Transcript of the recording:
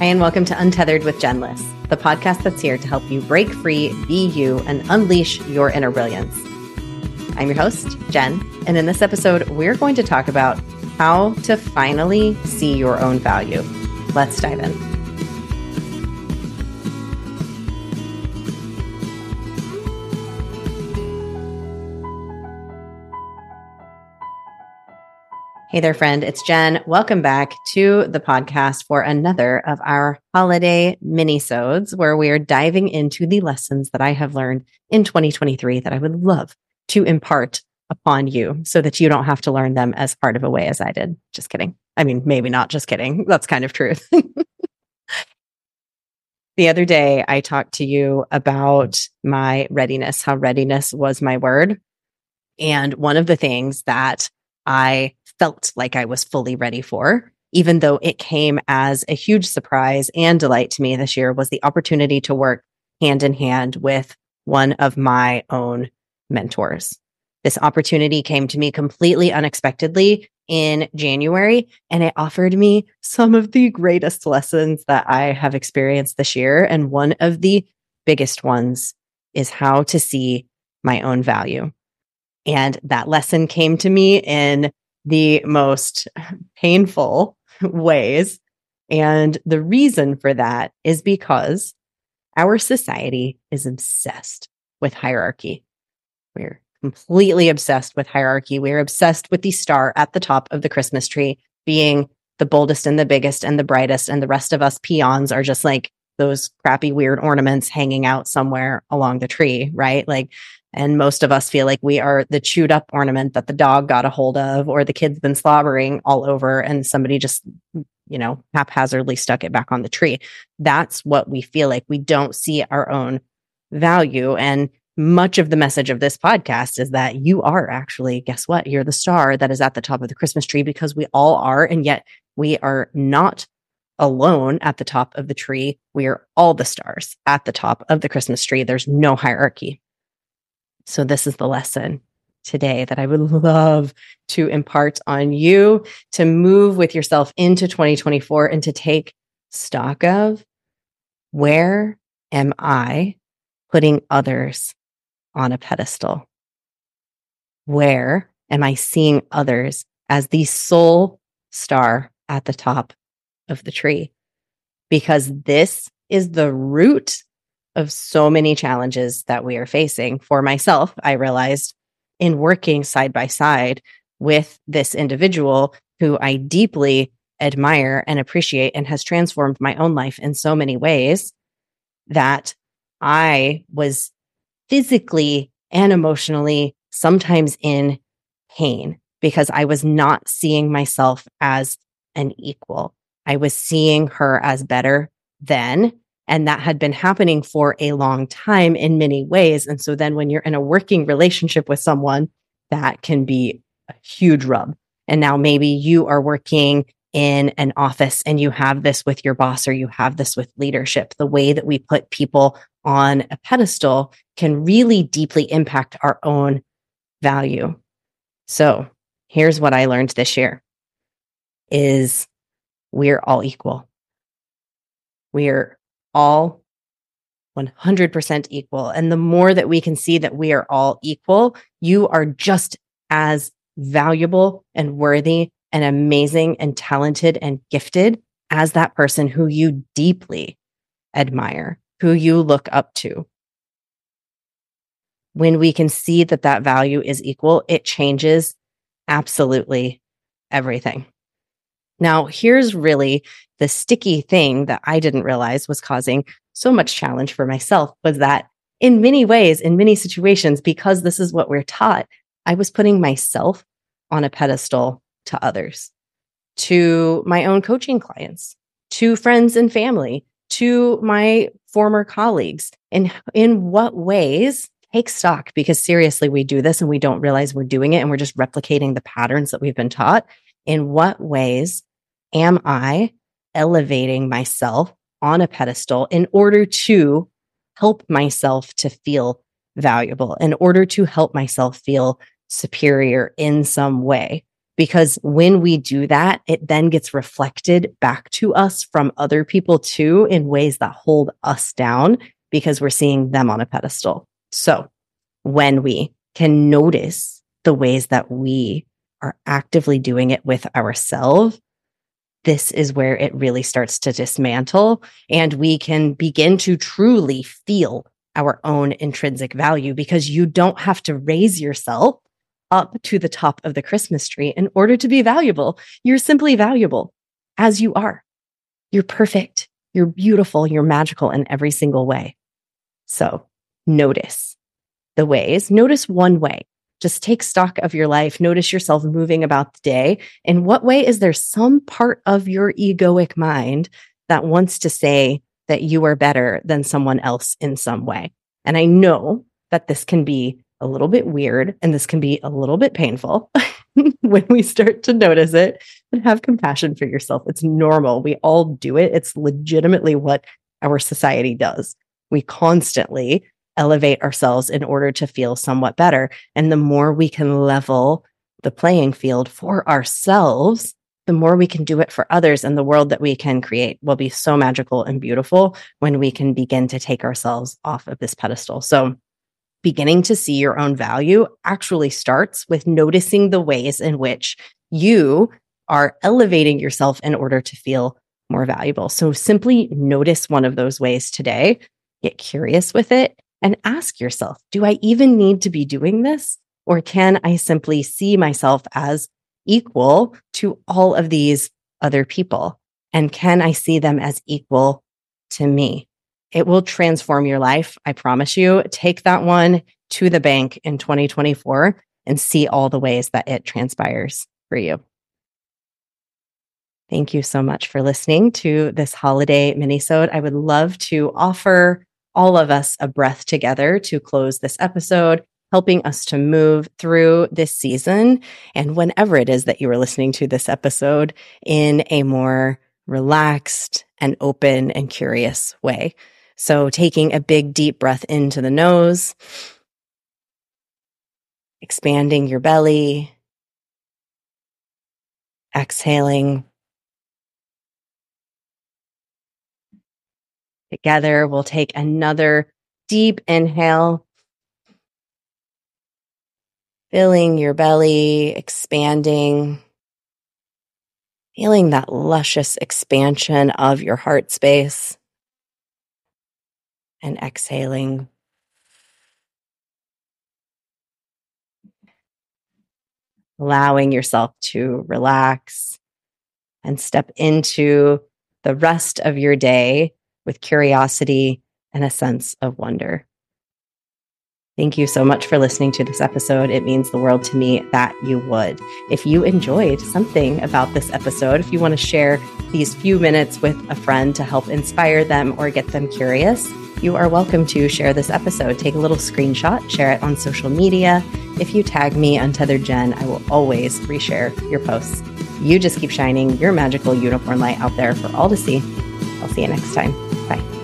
Hi, and welcome to Untethered with Jen the podcast that's here to help you break free, be you, and unleash your inner brilliance. I'm your host, Jen, and in this episode, we're going to talk about how to finally see your own value. Let's dive in. Hey there, friend. It's Jen. Welcome back to the podcast for another of our holiday mini-sodes where we are diving into the lessons that I have learned in 2023 that I would love to impart upon you so that you don't have to learn them as hard of a way as I did. Just kidding. I mean, maybe not just kidding. That's kind of truth. the other day, I talked to you about my readiness, how readiness was my word. And one of the things that I felt like I was fully ready for, even though it came as a huge surprise and delight to me this year, was the opportunity to work hand in hand with one of my own mentors. This opportunity came to me completely unexpectedly in January, and it offered me some of the greatest lessons that I have experienced this year. And one of the biggest ones is how to see my own value. And that lesson came to me in the most painful ways. And the reason for that is because our society is obsessed with hierarchy. We're completely obsessed with hierarchy. We're obsessed with the star at the top of the Christmas tree being the boldest and the biggest and the brightest. And the rest of us peons are just like those crappy, weird ornaments hanging out somewhere along the tree, right? Like and most of us feel like we are the chewed up ornament that the dog got a hold of, or the kid's been slobbering all over and somebody just, you know, haphazardly stuck it back on the tree. That's what we feel like. We don't see our own value. And much of the message of this podcast is that you are actually, guess what? You're the star that is at the top of the Christmas tree because we all are. And yet we are not alone at the top of the tree. We are all the stars at the top of the Christmas tree. There's no hierarchy. So, this is the lesson today that I would love to impart on you to move with yourself into 2024 and to take stock of where am I putting others on a pedestal? Where am I seeing others as the sole star at the top of the tree? Because this is the root of so many challenges that we are facing. For myself, I realized in working side by side with this individual who I deeply admire and appreciate and has transformed my own life in so many ways that I was physically and emotionally sometimes in pain because I was not seeing myself as an equal. I was seeing her as better than and that had been happening for a long time in many ways. And so then when you're in a working relationship with someone, that can be a huge rub. And now maybe you are working in an office and you have this with your boss or you have this with leadership. The way that we put people on a pedestal can really deeply impact our own value. So here's what I learned this year is we're all equal. We're all 100% equal. And the more that we can see that we are all equal, you are just as valuable and worthy and amazing and talented and gifted as that person who you deeply admire, who you look up to. When we can see that that value is equal, it changes absolutely everything. Now, here's really the sticky thing that I didn't realize was causing so much challenge for myself was that in many ways, in many situations, because this is what we're taught, I was putting myself on a pedestal to others, to my own coaching clients, to friends and family, to my former colleagues. In, in what ways take stock? Because seriously, we do this and we don't realize we're doing it and we're just replicating the patterns that we've been taught. In what ways am I elevating myself on a pedestal in order to help myself to feel valuable, in order to help myself feel superior in some way? Because when we do that, it then gets reflected back to us from other people too in ways that hold us down because we're seeing them on a pedestal. So when we can notice the ways that we are actively doing it with ourselves, this is where it really starts to dismantle and we can begin to truly feel our own intrinsic value because you don't have to raise yourself up to the top of the Christmas tree in order to be valuable. You're simply valuable as you are. You're perfect. You're beautiful. You're magical in every single way. So notice the ways. Notice one way. Just take stock of your life. Notice yourself moving about the day. In what way is there some part of your egoic mind that wants to say that you are better than someone else in some way? And I know that this can be a little bit weird and this can be a little bit painful when we start to notice it and have compassion for yourself. It's normal. We all do it. It's legitimately what our society does. We constantly elevate ourselves in order to feel somewhat better. And the more we can level the playing field for ourselves, the more we can do it for others and the world that we can create will be so magical and beautiful when we can begin to take ourselves off of this pedestal. So beginning to see your own value actually starts with noticing the ways in which you are elevating yourself in order to feel more valuable. So simply notice one of those ways today, get curious with it, and ask yourself, do I even need to be doing this? Or can I simply see myself as equal to all of these other people? And can I see them as equal to me? It will transform your life. I promise you. Take that one to the bank in 2024 and see all the ways that it transpires for you. Thank you so much for listening to this holiday minisode. I would love to offer all of us a breath together to close this episode, helping us to move through this season. And whenever it is that you are listening to this episode in a more relaxed and open and curious way. So taking a big deep breath into the nose, expanding your belly, exhaling Together, we'll take another deep inhale, filling your belly, expanding, feeling that luscious expansion of your heart space, and exhaling. Allowing yourself to relax and step into the rest of your day with curiosity and a sense of wonder. Thank you so much for listening to this episode. It means the world to me that you would. If you enjoyed something about this episode, if you want to share these few minutes with a friend to help inspire them or get them curious, you are welcome to share this episode. Take a little screenshot, share it on social media. If you tag me, Untethered Jen, I will always reshare your posts. You just keep shining your magical unicorn light out there for all to see. I'll see you next time. Bye.